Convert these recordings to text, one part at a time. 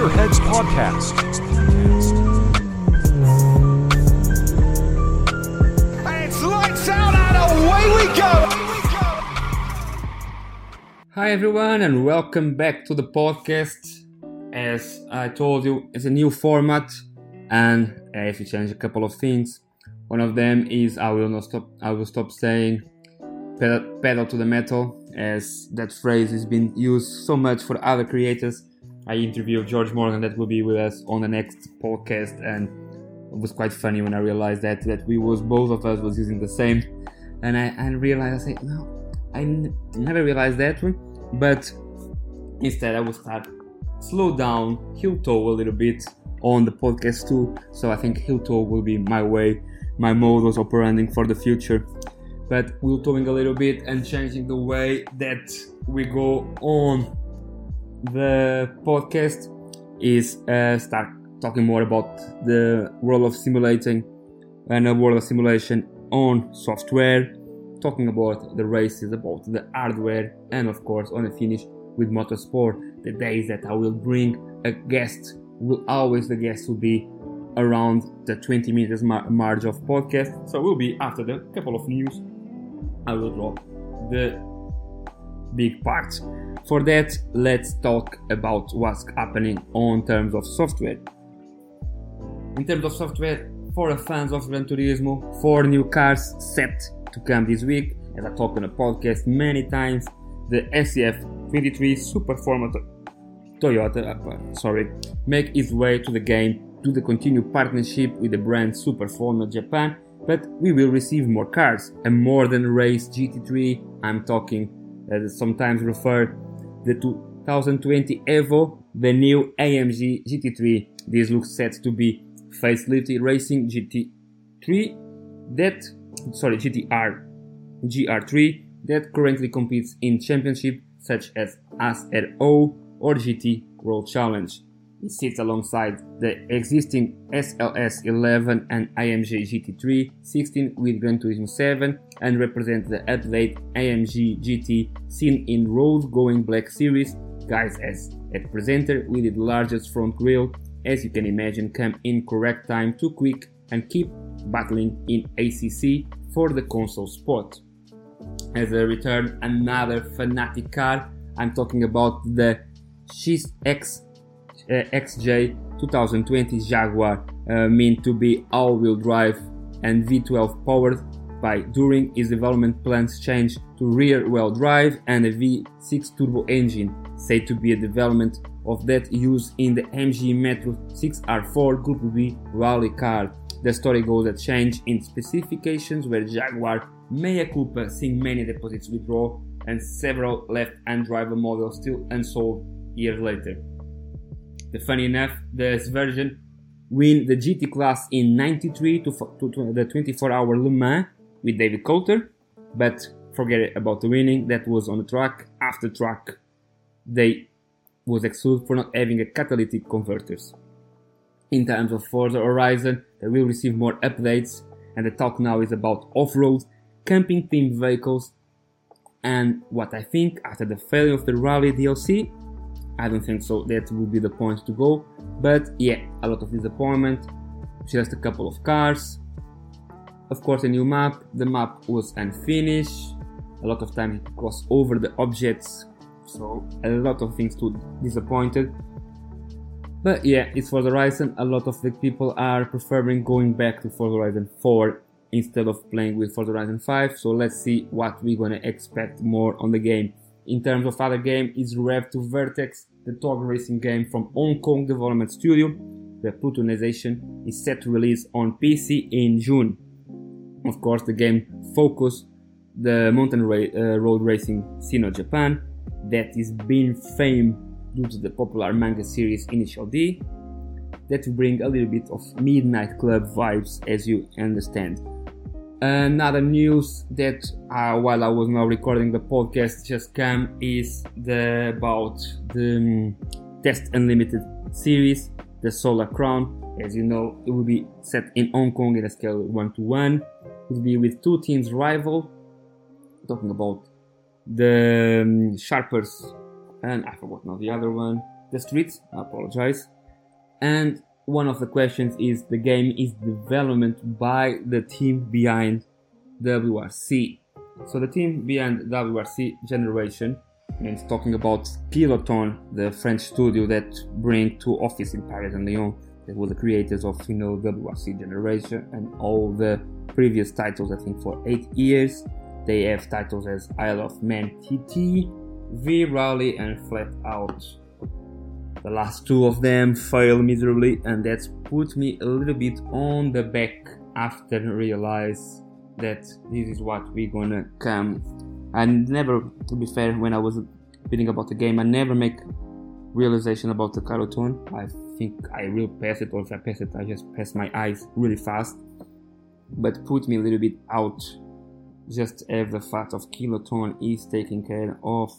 Gearheads Podcast. And it's lights out and away we go! Hi everyone and welcome back to the podcast. As I told you, it's a new format and I have to change a couple of things. One of them is I will not stop I will stop saying pedal, pedal to the metal as that phrase has been used so much for other creators. I interviewed George Morgan that will be with us on the next podcast and it was quite funny when I realized that that we was both of us was using the same. And I, I realized I said no I n- never realized that one. But instead I will start slow down heel toe a little bit on the podcast too. So I think heel toe will be my way my modus operandi for the future. But we'll towing a little bit and changing the way that we go on the podcast is uh, start talking more about the world of simulating and a world of simulation on software talking about the races about the hardware and of course on a finish with motorsport the days that i will bring a guest will always the guest will be around the 20 minutes mar- margin of podcast. So we'll be after the couple of news i will drop the big parts for that let's talk about what's happening on terms of software in terms of software for the fans of Gran Turismo, four new cars set to come this week. As I talked on a podcast many times, the SCF 23 Super Formula Toyota, uh, sorry, make its way to the game to the continued partnership with the brand Super Formula Japan. But we will receive more cars, a than race GT3. I'm talking, as sometimes refer the 2020 Evo, the new AMG GT3. This looks set to be facelifted racing GT3 that sorry GTR GR3 that currently competes in championship such as SRO or GT World Challenge. It sits alongside the existing SLS 11 and AMG GT3 16 with Gran Turismo 7 and represents the update AMG GT seen in road going black series. Guys, as a presenter with the largest front grille as you can imagine, come in correct time too quick and keep battling in ACC for the console spot. As a return, another fanatic car. I'm talking about the uh, XJ 2020 Jaguar, uh, meant to be all-wheel drive and V12 powered. By during its development plans changed to rear-wheel drive and a V6 turbo engine, said to be a development of that used in the MG Metro 6R4 Group B rally car. The story goes that change in specifications where Jaguar mea culpa seeing many deposits withdraw and several left-hand driver models still unsold years later. The funny enough, this version win the GT class in 93 to, to, to the 24-hour Le Mans with David Coulthard, but forget about the winning. That was on the track. After track, they was excluded for not having a catalytic converters. In terms of Forza Horizon, they will receive more updates, and the talk now is about off-road, camping themed vehicles, and what I think after the failure of the Rally DLC, I don't think so. That would be the point to go. But yeah, a lot of disappointment. Just a couple of cars. Of course, a new map. The map was unfinished. A lot of time to cross over the objects. So a lot of things to disappointed. But yeah, it's Forza Horizon. A lot of the people are preferring going back to Forza Horizon 4 instead of playing with Forza Horizon 5. So let's see what we're gonna expect more on the game. In terms of other game, is Rev 2 Vertex, the touge racing game from Hong Kong Development Studio. The Plutonization is set to release on PC in June. Of course, the game focus the mountain ra- uh, road racing scene of Japan that is being famed due to the popular manga series Initial D that will bring a little bit of midnight club vibes as you understand. Another news that uh, while I was now recording the podcast just came is the about the um, Test Unlimited series, the Solar Crown. As you know, it will be set in Hong Kong in a scale 1 to 1. It will be with two teams rival. Talking about the um, Sharpers and I forgot now the other one. the streets. I apologize. And one of the questions is the game is development by the team behind WRC. So the team behind WRC Generation means talking about Kylotonn, the French studio that bring to office in Paris and Lyon. That were the creators of you know WRC Generation and all the previous titles. I think for eight years they have titles as Isle of Man TT, V Rally, and Flat Out. The last two of them failed miserably, and that's put me a little bit on the back after realize that this is what we're gonna come. And never, to be fair, when I was reading about the game, I never make realization about the Kylotonn. I think I will pass it, or if I pass it, I just pass my eyes really fast. But put me a little bit out just as the fact of Kylotonn is taking care of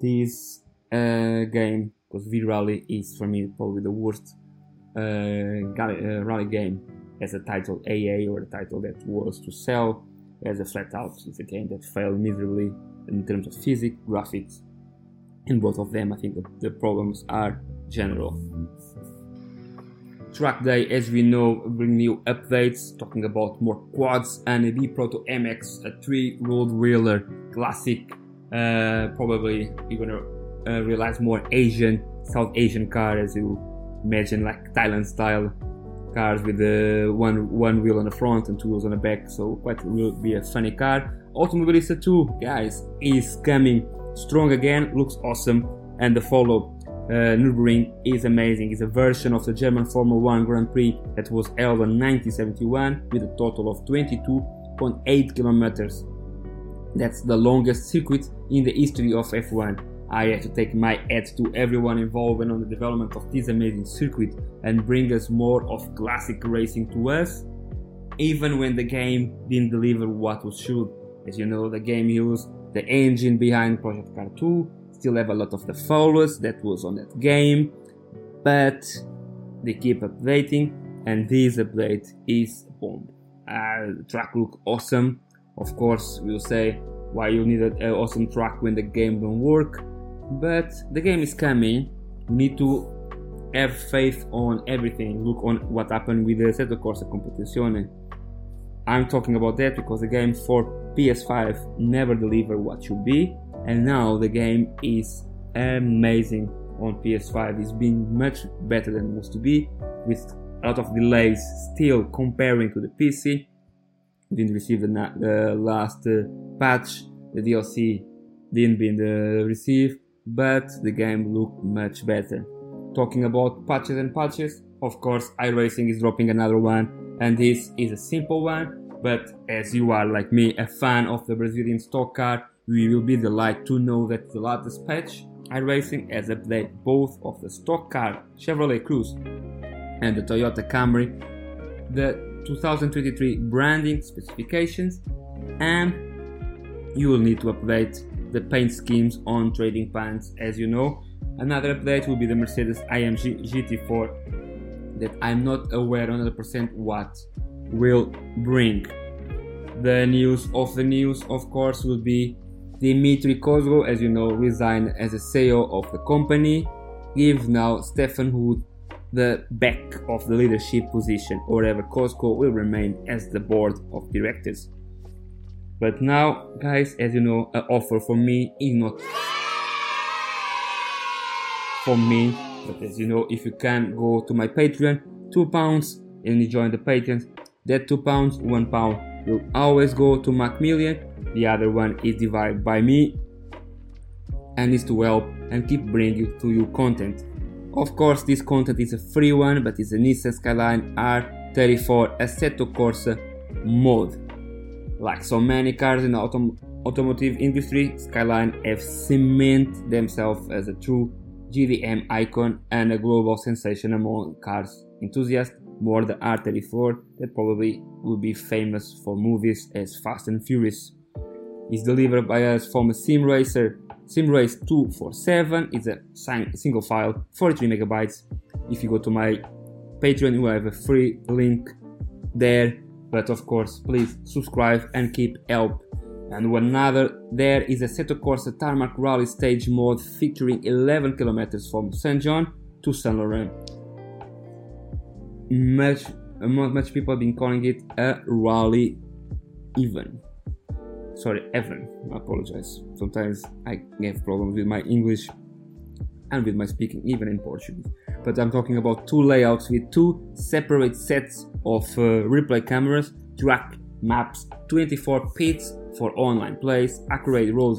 this uh, game because V Rally is for me probably the worst uh, uh, rally game as a title AA or a title that was to sell as a flat out. It's a game that failed miserably in terms of physics, graphics, and both of them I think the, the problems are general. Track Day, as we know, bring new updates, talking about more quads and a B Proto MX, a three road wheeler classic. Uh, probably you're gonna uh, realize more Asian, South Asian car as you imagine, like Thailand style cars with the one one wheel on the front and two wheels on the back. So quite will be a funny car. Automobilista 2, guys, is coming strong again. Looks awesome, and the follow uh, Nürburgring is amazing. It's a version of the German Formula 1 Grand Prix that was held in 1971 with a total of 22.8 kilometers. That's the longest circuit in the history of F1. I have to take my hat to everyone involved on the development of this amazing circuit and bring us more of classic racing to us, even when the game didn't deliver what was should. As you know, the game used the engine behind Project Car 2 still have a lot of the followers that was on that game, but they keep updating, and this update is bomb. Uh, the track look awesome. Of course, we'll say why you need an awesome track when the game don't work, but the game is coming. We need to have faith on everything. Look on what happened with the set Assetto Corsa Competizione. I'm talking about that because the game for PS5 never delivered what should be and now the game is amazing on PS5. It's been much better than it used to be, with a lot of delays still comparing to the PC. Didn't receive the, the last uh, patch, the DLC didn't be uh, received, but the game looked much better. Talking about patches and patches, of course, iRacing is dropping another one, and this is a simple one. But as you are like me, a fan of the Brazilian stock car, we will be delighted to know that the latest patch, iRacing has updated both of the stock car Chevrolet Cruze and the Toyota Camry, the 2023 branding specifications, and you will need to update the paint schemes on Trading Paints as you know. Another update will be the Mercedes AMG GT4 that I'm not aware 100% what will bring. The news of the news, of course, will be Dimitri Kozko, as you know, resigned as a CEO of the company, give now Stephen Hood the back of the leadership position. However, Kozko will remain as the board of directors. But now, guys, as you know, an offer for me is not for me. But as you know, if you can go to my Patreon, two pounds, and you join the Patreon, that two pounds, one pound will always go to Macmillan the other one is divided by me and is to help and keep bringing to you content. Of course, this content is a free one, but it's a Nissan Skyline R34 Assetto Corsa mod. Like so many cars in the autom- automotive industry, Skyline have cemented themselves as a true JDM icon and a global sensation among cars enthusiasts. More the R34 that probably will be famous for movies as Fast and Furious. Is delivered by us from a sim racer simrace 247 it's a single file 43 megabytes. If you go to my patreon you have a free link there but of course please subscribe and keep help And one other, there is Assetto Corsa Tarmac Rally Stage Mode featuring 11 kilometers from St. John to Saint Laurent. Much, much people have been calling it a rally even. Sorry, even. I apologize. Sometimes I have problems with my English and with my speaking even in Portuguese. But I'm talking about two layouts with two separate sets of uh, replay cameras, track maps, 24 pits for online plays, accurate road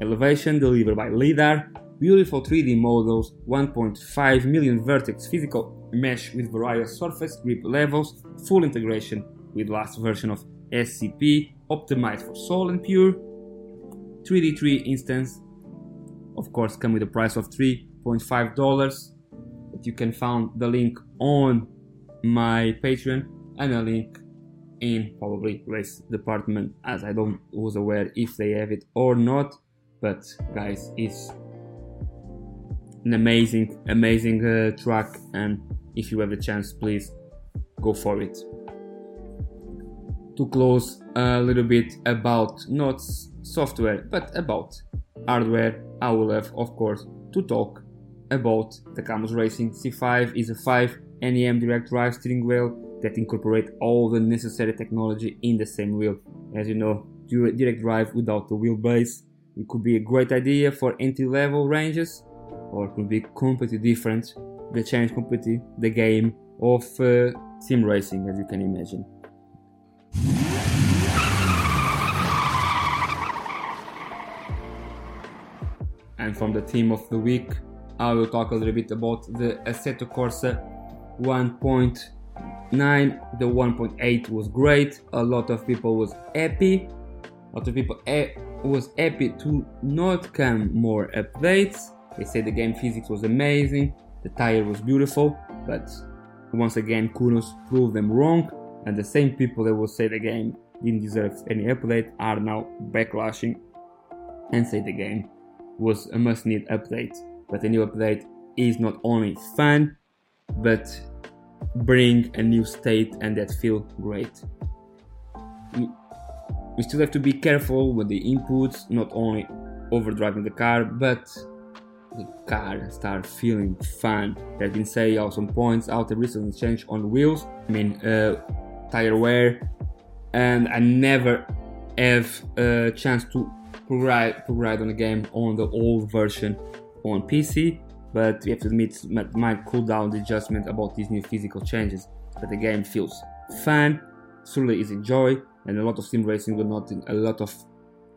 elevation delivered by LiDAR, beautiful 3D models, 1.5 million vertex physical mesh with various surface grip levels, full integration with last version of SCP, optimized for Sol and Pure, 3D3 instance, of course come with a price of 3 $2.5 you can find the link on my patreon and a link in probably race department as i don't was aware if they have it or not. But guys it's an amazing amazing uh, track and if you have the chance please go for it. To close a little bit about not software but about hardware i will have of course to talk about the Cammus Racing C5 is a 5 NEM direct drive steering wheel that incorporate all the necessary technology in the same wheel. As you know, direct drive without the wheelbase, it could be a great idea for entry-level ranges, or it could be completely different. The change completely the game of uh, sim racing, as you can imagine. And from the team of the week, I will talk a little bit about the Assetto Corsa 1.9 the 1.8 was great. A lot of people was happy. A lot of people was happy to not come more updates. They said the game physics was amazing. The tire was beautiful but once again kunos proved them wrong. And the same people that will say the game didn't deserve any update are now backlashing and say the game was a must need update but the new update is not only fun but bring a new state and that feel great. We still have to be careful with the inputs, not only overdriving the car, but the car start feeling fun. There's been say also some points out the recent change on wheels, I mean uh, tire wear, and I never have a chance to ride, to ride on the game on the old version on PC but we have to admit it might cool down the adjustment about these new physical changes. But the game feels fun, certainly is a joy, and a lot of sim racing will not a lot of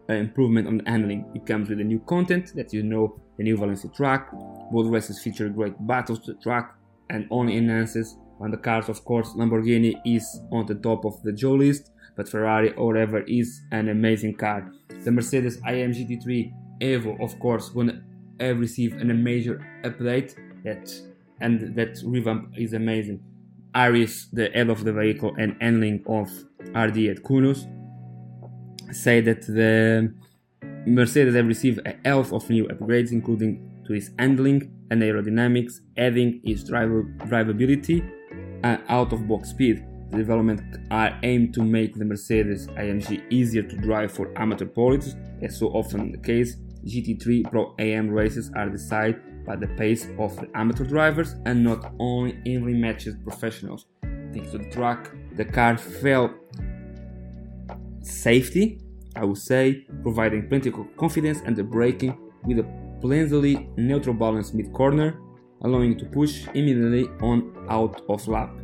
uh, improvement on the handling. It comes with the new content that you know the new Valencia track. Both races feature great battles to track and only enhances on the cars. Of course, Lamborghini is on the top of the Joe list, but Ferrari or whatever is an amazing car. The Mercedes AM GT3 Evo, of course, have received a major update that and that revamp is amazing. Aris, the head of the vehicle and handling of RD at Kunos, say that the Mercedes have received a health of new upgrades, including to its handling and aerodynamics, adding its driver, drivability uh, and out-of-box speed. The development are aimed to make the Mercedes AMG easier to drive for amateur pilots, as so often the case, GT3 Pro AM races are decided by the pace of the amateur drivers and not only evenly matched professionals. Thanks to the track, the car felt safety, I would say, providing plenty of confidence and the braking with a pleasantly neutral balance mid corner, allowing to push immediately on out of lap.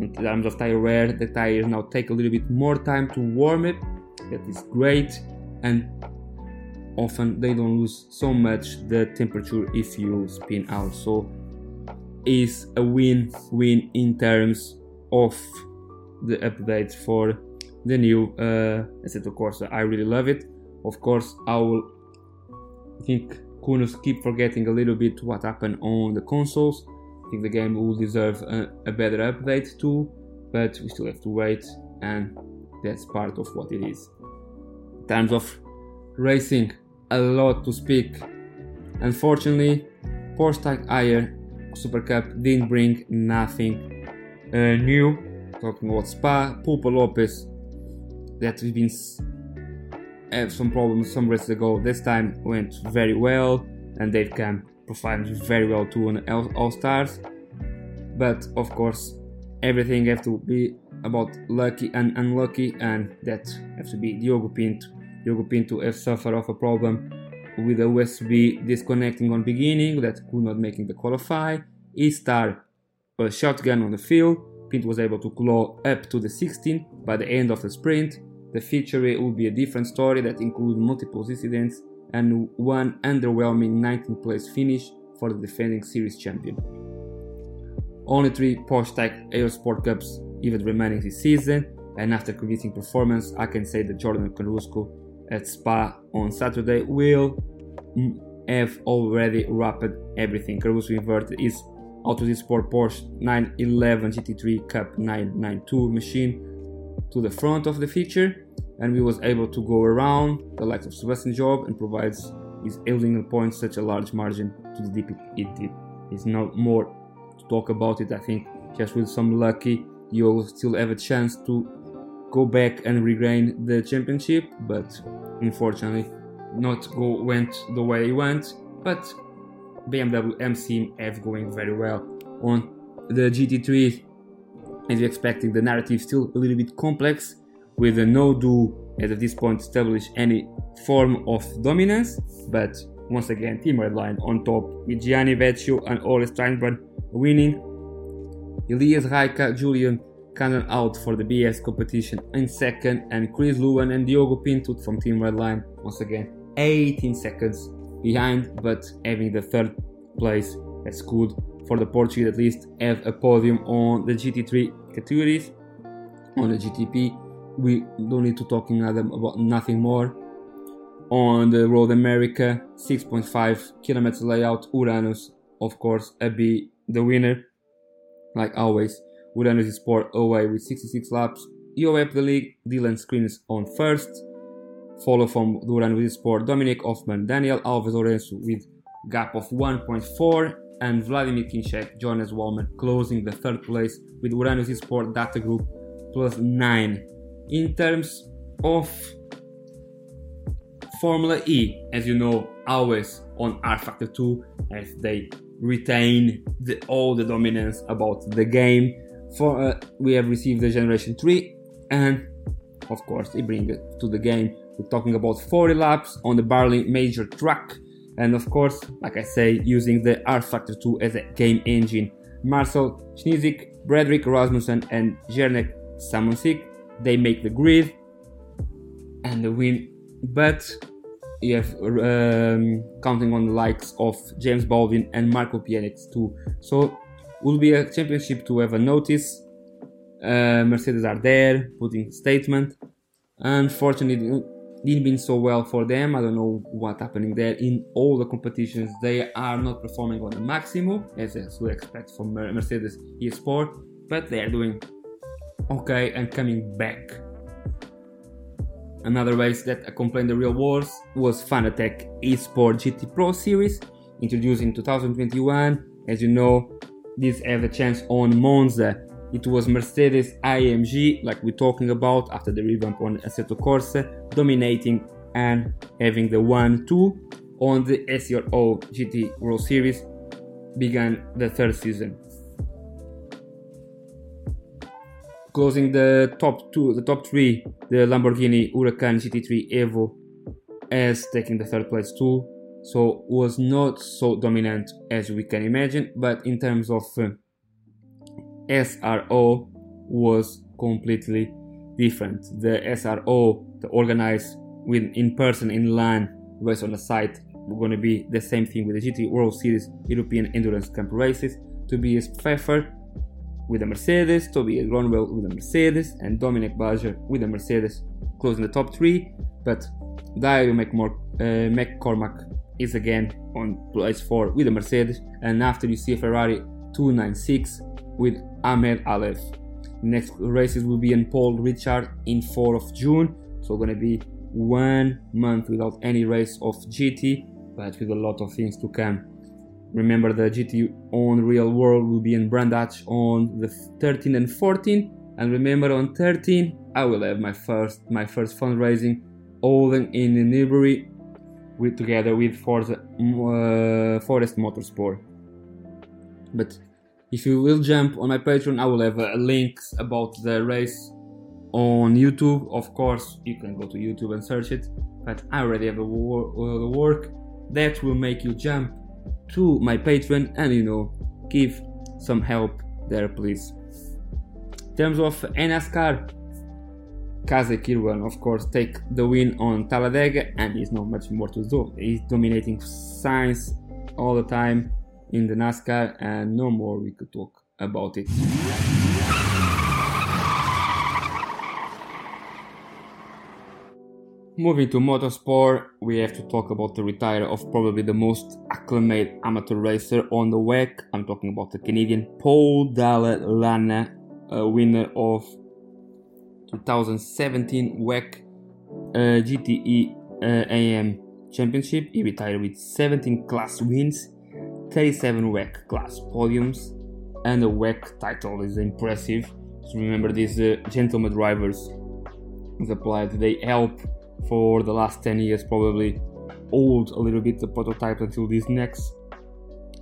In terms of tire wear, the tires now take a little bit more time to warm it. That is great, and often they don't lose so much the temperature if you spin out so is a win-win in terms of the updates for the new uh, Assetto Corsa. I really love it. Of course, I will think Kunos keep forgetting a little bit what happened on the consoles. I think the game will deserve a, a better update too, but we still have to wait, and that's part of what it is. In terms of racing, a lot to speak. Unfortunately, Porsche Hire Super Cup didn't bring nothing uh, new. Talking about Spa, Pulpo Lopez, that we've been had some problems some races ago. This time went very well, and Dave Cam performed very well too on All Stars. But of course, everything has to be about lucky and unlucky, and that has to be Diogo Pinto. Diogo Pinto has suffered of a problem with the USB disconnecting on beginning that could not making the qualify. He started a shotgun on the field. Pinto was able to claw up to the 16 by the end of the sprint. The feature will be a different story that includes multiple incidents and one underwhelming 19th place finish for the defending series champion. Only three Porsche TAG Heuer Sport Cups even remaining this season, and after convincing performance, I can say that Jordan Caruso at Spa on Saturday will have already wrapped everything. Caruso inverted his Autosport Porsche 911 GT3 Cup 992 machine to the front of the feature and we was able to go around the likes of Sebastian Job and provides his Illegal points such a large margin to the deep it did. It's not more to talk about it. I think just with some lucky, you'll still have a chance to go back and regain the championship, but unfortunately, not go went the way it went. But BMW MC have going very well on the GT3. As you expecting, the narrative still a little bit complex with a no do at this point establish any form of dominance, but once again Team Redline on top with Gianni Vecchio and Ole Steinbråten winning. Elias Raika, Julian Cannon out for the BS competition in second, and Chris Lewin and Diogo Pinto from Team Redline once again 18 seconds behind, but having the third place. That's good for the Portuguese at least have a podium on the GT3 categories on the GTP we don't need to talking about nothing more. On the Road America 6.5 kilometers layout, Uranus, of course, be the winner, like always. Is sport away with 66 laps. EOF the league, Dylan Screens on first. Follow from Uranus Sport, Dominic Hoffman, Daniel Alves Lorenzo with gap of 1.4 and Vladimir Kinchek, Jonas Wallman closing the third place with Uranus Sport Data Group plus 9 in terms of Formula E, as you know, always on R Factor 2 as they retain the, all the dominance about the game. For uh, we have received the Generation 3, and of course they bring it to the game. We're talking about 40 laps on the barley major track, and of course, like I say, using the R Factor 2 as a game engine. Marcel Schnizik, Frederik Rasmussen, and Jernej Simončič they make the grid and the win. But you have um, counting on the likes of James Baldwin and Marco Pienix too. So will be a championship to have a notice. Uh, Mercedes are there putting statement. Unfortunately, didn't been so well for them. I don't know what happening there. In all the competitions, they are not performing on the maximum as we expect from Mercedes e-sport, but they are doing okay and coming back. Another race that accompanied the real wars was Fanatec Esport GT Pro Series, introduced in 2021. As you know, this had a chance on Monza. It was Mercedes AMG, like we're talking about after the revamp on Assetto Corsa, dominating and having the 1 2 on the SRO GT World Series began the third season. closing the top two, the top three, the Lamborghini Huracan GT3 Evo as taking the third place too. So was not so dominant as we can imagine, but in terms of uh, SRO was completely different. The SRO, the organized with in person in line race on the site, we're going to be the same thing with the GT World Series European Endurance Camp races. to Tobias Pfeffer with a Mercedes, Tobias Gronwell with a Mercedes, and Dominic Bajer with a Mercedes closing the top three. But Dario McCormack is again on place four with a Mercedes, and after you see a Ferrari 296 with Ahmed Alef. Next races will be in Paul Ricard in 4th of June, so gonna be one month without any race of GT, but with a lot of things to come. Remember the GT on Real World will be in Brands Hatch on the 13th and 14th. And remember on 13, I will have my first my first fundraising Holden in Newbury with together with Forza, uh, Forest Motorsport. But if you will jump on my Patreon, I will have uh, links about the race on YouTube. Of course, you can go to YouTube and search it, but I already have wor- uh, work that will make you jump to my Patreon and you know give some help there, please. In terms of NASCAR, Casey Kirwan, of course, take the win on Talladega, and there's not much more to do. He's dominating Sainz all the time in the NASCAR, and no more we could talk about it. Moving to motorsport, we have to talk about the retire of probably the most acclaimed amateur racer on the WEC. I'm talking about the Canadian Paul Dalla Lana, uh, a winner of 2017 WEC uh, GTE uh, AM Championship. He retired with 17 class wins, 37 WEC class podiums, and a WEC title is impressive. So remember, these uh, gentleman drivers applied. They help for the last 10 years, probably old a little bit the prototype until this next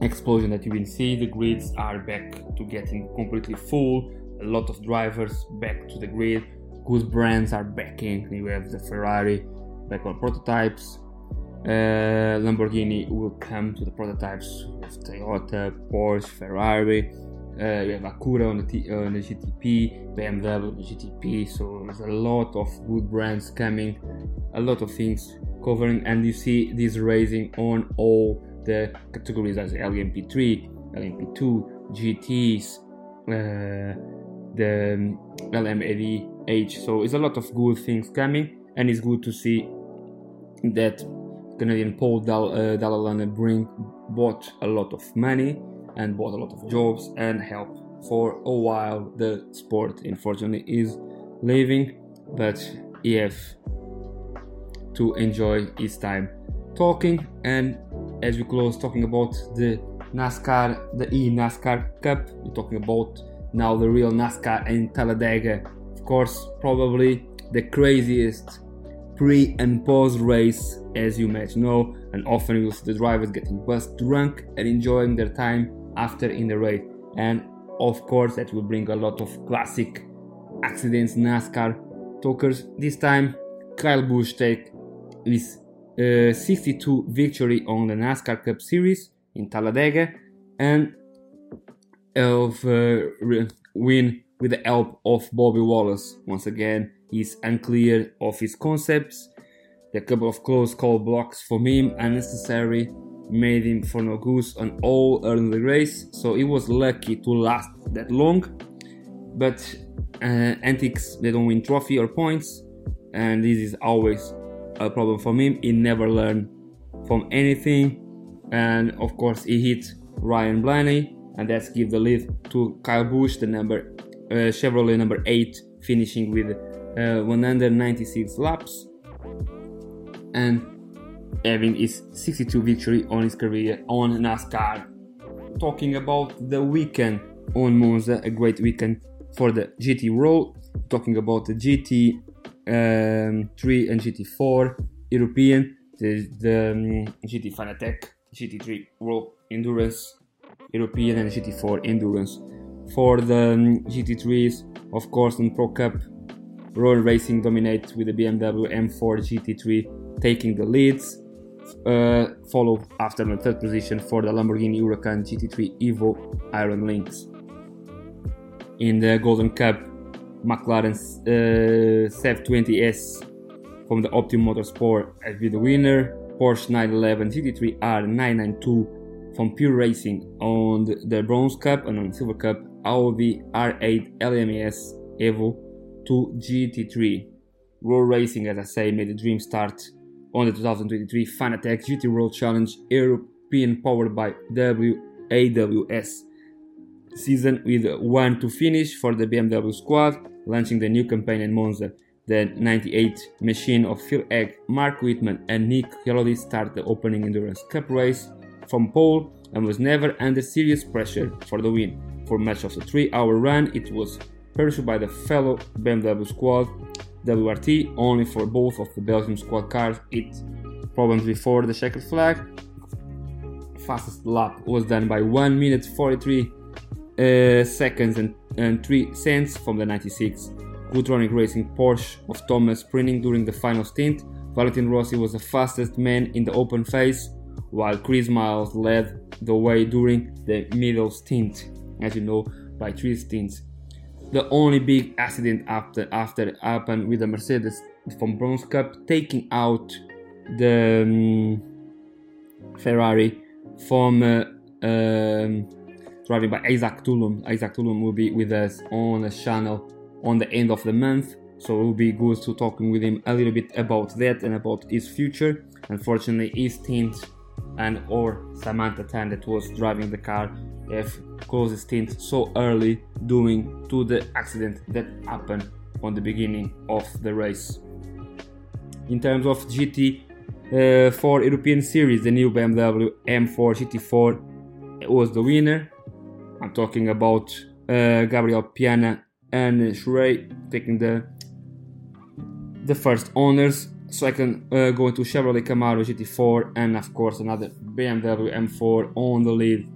explosion that you will see. The grids are back to getting completely full. A lot of drivers back to the grid. Good brands are backing. You have the Ferrari back on prototypes. Uh, Lamborghini will come to the prototypes with Toyota, Porsche, Ferrari. Uh, we have Acura on the, T- on the GTP, BMW on the GTP. So there's a lot of good brands coming, a lot of things covering, and you see this raising on all the categories as LMP3, LMP2, GTs, uh, the LMADH. So it's a lot of good things coming, and it's good to see that Canadian Paul Dal- uh, Dalla Lana bring bought a lot of money and bought a lot of jobs and help for a while the sport unfortunately is leaving but have to enjoy his time talking and as we close talking about the NASCAR the e NASCAR Cup we're talking about now the real NASCAR in Talladega. Of course probably the craziest pre and post race as you might know and often you'll see the drivers getting bust drunk and enjoying their time after in the race. And of course that will bring a lot of classic accidents NASCAR talkers. This time Kyle Busch take his uh, 62 victory on the NASCAR Cup Series in Talladega. And of uh, win with the help of Bubba Wallace once again he's unclear of his concepts the couple of close call blocks for him unnecessary made him for no goose on all early the race, so he was lucky to last that long. But uh, antics they don't win trophy or points, and this is always a problem for him. He never learned from anything, and of course he hit Ryan Blaney, and that's give the lead to Kyle Busch, the number uh, Chevrolet number eight, finishing with uh, 196 laps, and having his 62 victory on his career on NASCAR. Talking about the weekend on Monza, a great weekend for the GT World. Talking about the GT um, 3 and GT4 European, the, the um, GT Fanatec, GT3 World Endurance European and GT4 Endurance. For the um, GT3s, of course, in Pro Cup, ROWE Racing dominates with the BMW M4 GT3 taking the leads uh, followed after the third position for the Lamborghini Huracan GT3 Evo Iron Lynx. In the Golden Cup, McLaren's uh, CEV20S from the Optimum Motorsport has been the winner. Porsche 911 GT3 R992 from Pure Racing on the, Bronze Cup and on Silver Cup Audi R8 LMS Evo 2 GT3. World Racing, as I say, made the dream start on the 2023 Fanatec GT World Challenge European powered by WAWS season with one to finish for the BMW squad, launching the new campaign in Monza. The 98 machine of Phil Eng, Marco Wittmann, and Nick Collodi start the opening Endurance Cup race from pole and was never under serious pressure for the win. For much of the three hour run, it was pursued by the fellow BMW squad WRT only for both of the Belgium squad cars. It problems before the checkered flag. Fastest lap was done by 1 minute 43 uh, seconds and, and 3 cents from the 96 Rutronik Racing Porsche of Thomas Preining during the final stint. Valentin Rossi was the fastest man in the open phase, while Chris Miles led the way during the middle stint, as you know, by three stints. The only big accident after after happened with the Mercedes from Bronze Cup taking out the um, Ferrari from uh, um, driving by Isaac Tulum. Isaac Tulum will be with us on the channel on the end of the month, so it will be good to talking with him a little bit about that and about his future. Unfortunately, his stint and or Samantha Tan that was driving the car closed the stint so early due to the accident that happened on the beginning of the race. In terms of GT uh, for European Series, the new BMW M4 GT4 was the winner. I'm talking about uh, Gabriel Piana and Shrey taking the the first honors. Second, uh, going to Chevrolet Camaro GT4 and of course another BMW M4 on the lead.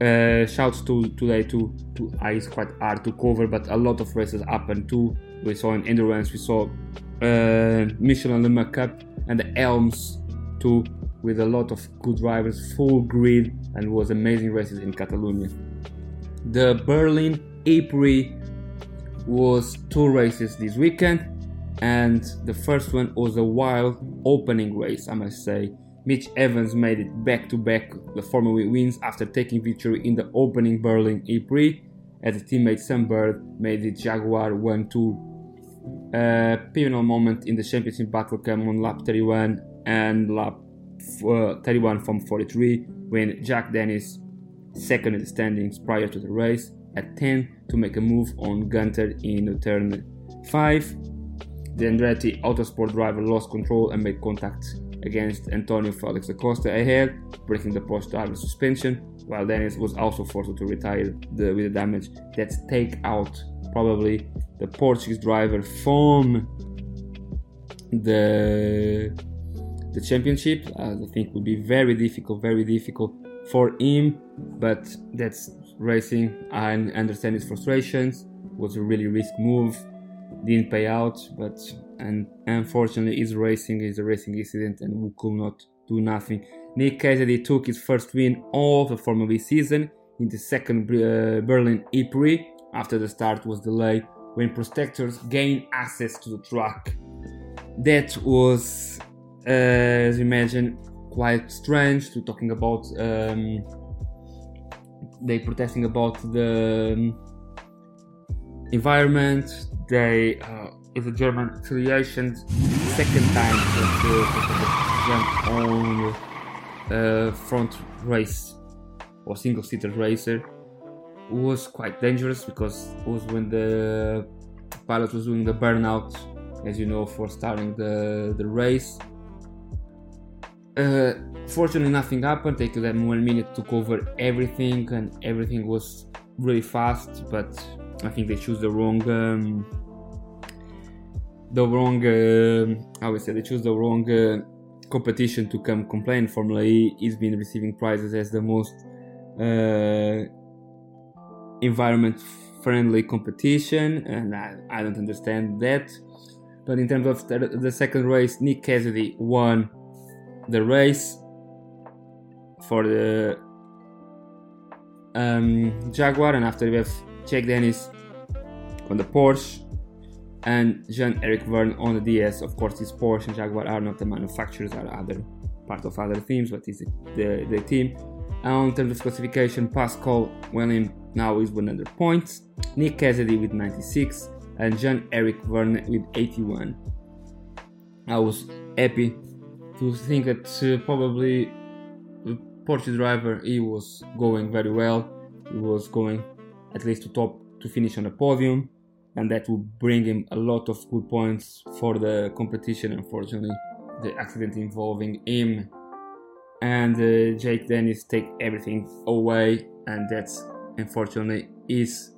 Uh, shouts to today to to uh, it's quite hard to cover, but a lot of races happened too. We saw in endurance, we saw uh, Michelin Le Mans Cup and the Elms too, with a lot of good drivers, full grid, and was amazing races in Catalonia. The Berlin April was two races this weekend, and the first one was a wild opening race, I must say. Mitch Evans made it back to back the Formula wins after taking victory in the opening Berlin E Prix, as his teammate Sam Bird made the Jaguar 1 2. A pivotal moment in the championship battle came on lap 31 and lap uh, 31 from 43 when Jake Dennis, second in the standings prior to the race, at 10 to make a move on Gunter in turn 5. The Andretti Autosport driver lost control and made contact against Antonio Felix Acosta ahead, breaking the Porsche driver suspension, while Dennis was also forced to retire the, with the damage that take out probably the Portuguese driver from the the championship. I think would be very difficult, very difficult for him, but that's racing. I understand his frustrations. It was a really risk move, didn't pay out, but and unfortunately, his racing is a racing incident, and we could not do nothing. Nick Cassidy took his first win of the Formula E season in the second uh, Berlin E after the start was delayed when protectors gained access to the track. That was, uh, as you imagine, quite strange to talking about um, they protesting about the um, environment. They uh, is a German affiliation second time that on uh, front race or single seater racer it was quite dangerous because it was when the pilot was doing the burnout as you know for starting the the race uh, fortunately, nothing happened. They took them one minute to cover everything, and everything was really fast. But I think they chose the wrong, um, the wrong. Uh, I would say they chose the wrong uh, competition to come complain. Formula E has been receiving prizes as the most uh, environment-friendly competition, and I, I don't understand that. But in terms of the, the second race, Nick Cassidy won the race for the um, Jaguar, and after we have Jake Dennis on the Porsche and Jean-Eric Vergne on the DS. Of course, this Porsche and Jaguar are not the manufacturers, are other part of other teams, but is the, the team. And in terms of classification, Pascal Wehrlein now is 100 points, Nick Cassidy with 96, and Jean-Eric Vergne with 81. I was happy to think that uh, probably the Porsche driver he was going very well. He was going at least to top to finish on a podium, and that would bring him a lot of good points for the competition. Unfortunately, the accident involving him and uh, Jake Dennis take everything away, and that's unfortunately is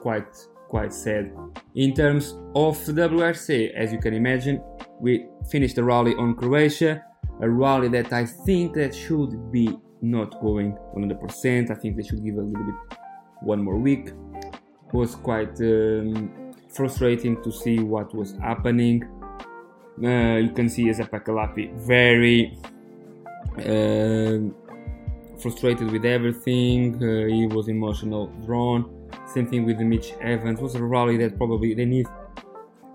quite quite sad. In terms of WRC, as you can imagine, we finished the rally on Croatia, a rally that I think that should be not going 100%. I think they should give a little bit one more week. It was quite um, frustrating to see what was happening. Uh, you can see Esapekka Lappi very uh, frustrated with everything. Uh, he was emotional, drawn. Same thing with Mitch Evans. It was a rally that probably they need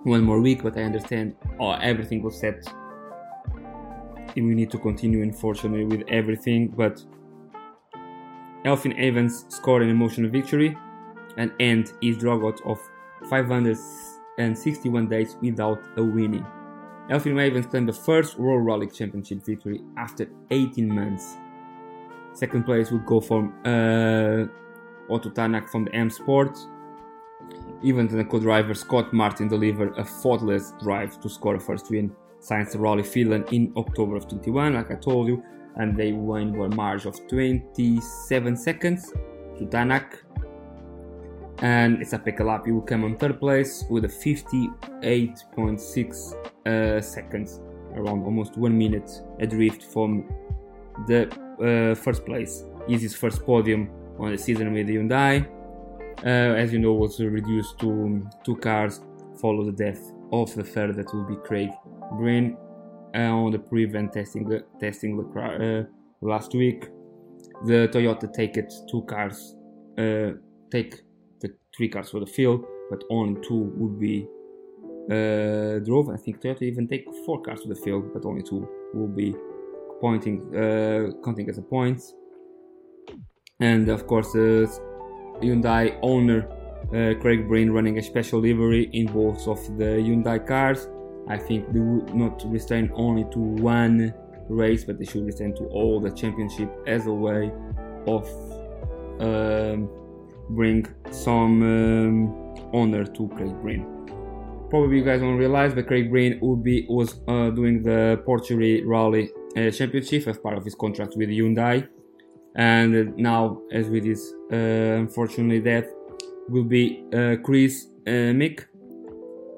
one more week, but I understand oh, everything was set. We need to continue, unfortunately, with everything. But Elfyn Evans scored an emotional victory and end his drought of 561 days without a winning. Elfyn Evans claimed the first World Rally Championship victory after 18 months. Second place would go from uh, Ott Tanak from the M Sport. Even the co-driver Scott Martin delivered a faultless drive to score a first win Science Rally Finland in October of 21, like I told you, and they won by a margin of 27 seconds to Tanak. And it's a Kalapi will come on third place with a 58.6 uh, seconds, around almost one minute adrift from the uh, first place. Is his first podium on the season with Hyundai. Uh, as you know, was reduced to two cars, follow the death of the third that will be Craig Breen on the pre-event testing testing uh, last week. The Toyota take it two cars, uh, take the three cars for the field, but only two would be uh, drove. I think Toyota even take four cars to the field, but only two will be pointing uh, counting as a points. And of course, the Hyundai owner uh, Craig Breen running a special livery in both of the Hyundai cars. I think they would not restrain only to one race, but they should restrain to all the championship as a way of um, bring some um, honor to Craig Breen. Probably you guys won't realize, but Craig Breen would be was uh, doing the Portugal Rally uh, Championship as part of his contract with Hyundai, and now, as with his uh, unfortunately death, will be uh, Kris uh, Meeke.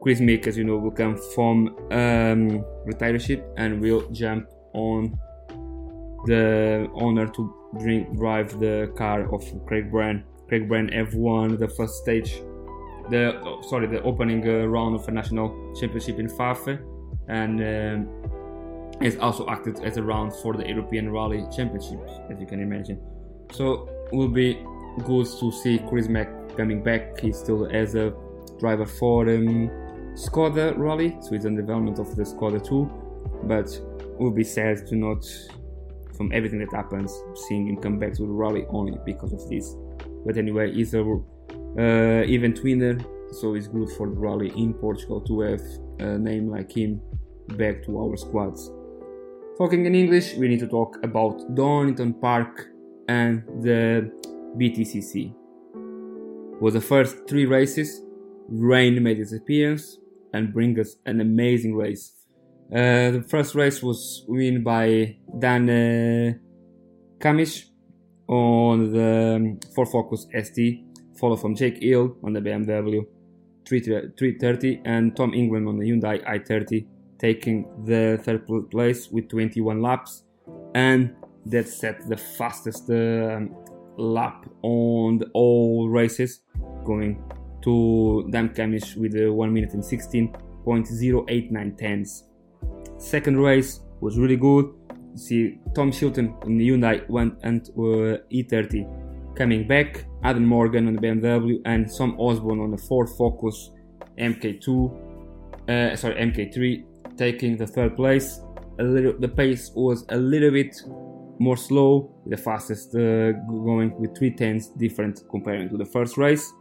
Kris Meeke, as you know, will come from um, retirement and will jump on the honor to drink, drive the car of Craig Breen. Craig Breen F1, the first stage, the oh, sorry, the opening uh, round of a national championship in Fafe, and um, has also acted as a round for the European Rally Championships, as you can imagine. So will be good to see Kris Meeke coming back. He still as a driver for um, Skoda Rally, so he's in development of the Skoda 2, but it will be sad to not, from everything that happens, seeing him come back to the rally only because of this. But anyway, he's a uh, event winner, so it's good for the rally in Portugal to have a name like him back to our squads. Talking in English, we need to talk about Donington Park and the BTCC. It was the first three races. Rain made its appearance and bring us an amazing race. Uh, the first race was won by Dan uh, Cammish on the um, Ford Focus ST, followed from Jake Hill on the BMW 330 and Tom Ingram on the Hyundai i30, taking the third place with 21 laps, and that set the fastest uh, lap on the all races, going to Dan Cammish with uh, 1 minute and 16.089 tenths. Second race was really good. See Tom Chilton in the Hyundai went and uh, i30 coming back. Adam Morgan on the BMW and Sam Osborne on the Ford Focus MK2, uh, sorry MK3, taking the third place. A little, the pace was a little bit more slow, the fastest uh, going with three tenths different comparing to the first race.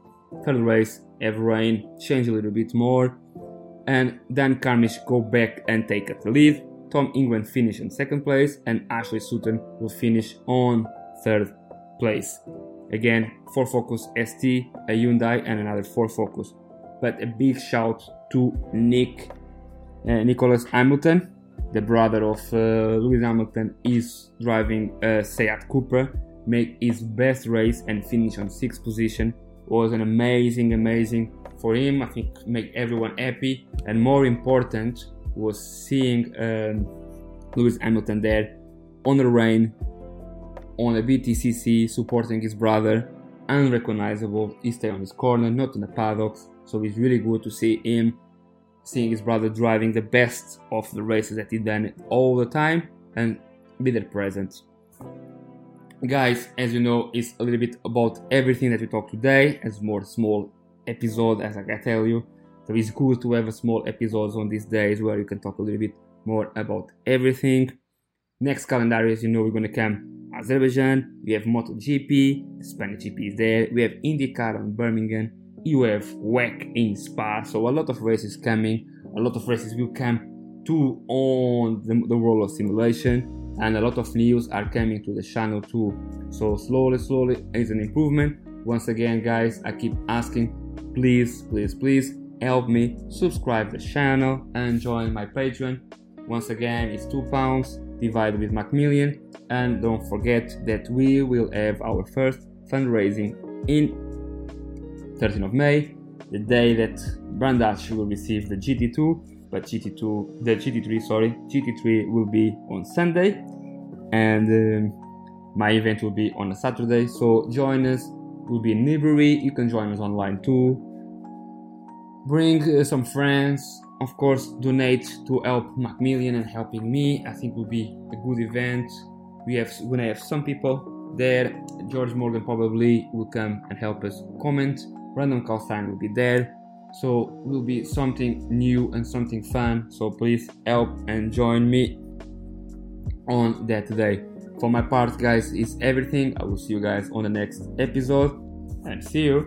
Third race, have rain, change a little bit more, and then Cammish go back and take at the lead. Tom Ingram finish in second place, and Ashley Sutton will finish on third place. Again, Ford Focus ST, a Hyundai, and another Ford Focus. But a big shout to Nick uh, Nicholas Hamilton, the brother of uh, Lewis Hamilton, is driving a Seat Cupra, make his best race and finish on sixth position. Was an amazing, amazing for him. I think make everyone happy, and more important was seeing um, Lewis Hamilton there on the rain, on a BTCC, supporting his brother, unrecognizable. He stayed on his corner, not in the paddocks. So it's really good to see him, seeing his brother driving the best of the races that he done all the time, and be there present. Guys, as you know, it's a little bit about everything that we talk today, as more small episode, as I can tell you. So it's good to have a small episodes on these days where you can talk a little bit more about everything. Next calendar, as you know, we're gonna come Azerbaijan. We have MotoGP, Spanish GP is there. We have IndyCar on Birmingham. You have WEC in Spa. So a lot of races coming. A lot of races will come to on the, the world of simulation, and a lot of news are coming to the channel too. So slowly, slowly is an improvement. Once again, guys, I keep asking, please, please, please help me subscribe the channel and join my patreon once again it's two pounds divided with Macmillan and don't forget that we will have our first fundraising in 13th of may the day that Brands Hatch will receive the gt2 but gt2 the gt3 sorry. Gt3 will be on sunday and um, my event will be on a saturday. So join us we'll be in Newbury. You can join us online too. Bring uh, some friends. Of course donate to help Macmillan and helping me. I think will be a good event. We have when i have some people there george morgan probably will come and help us comment. Random call sign will be there so will be something new and something fun. So please help and join me on that day. For my part guys is everything. I will see you guys on the next episode. And see you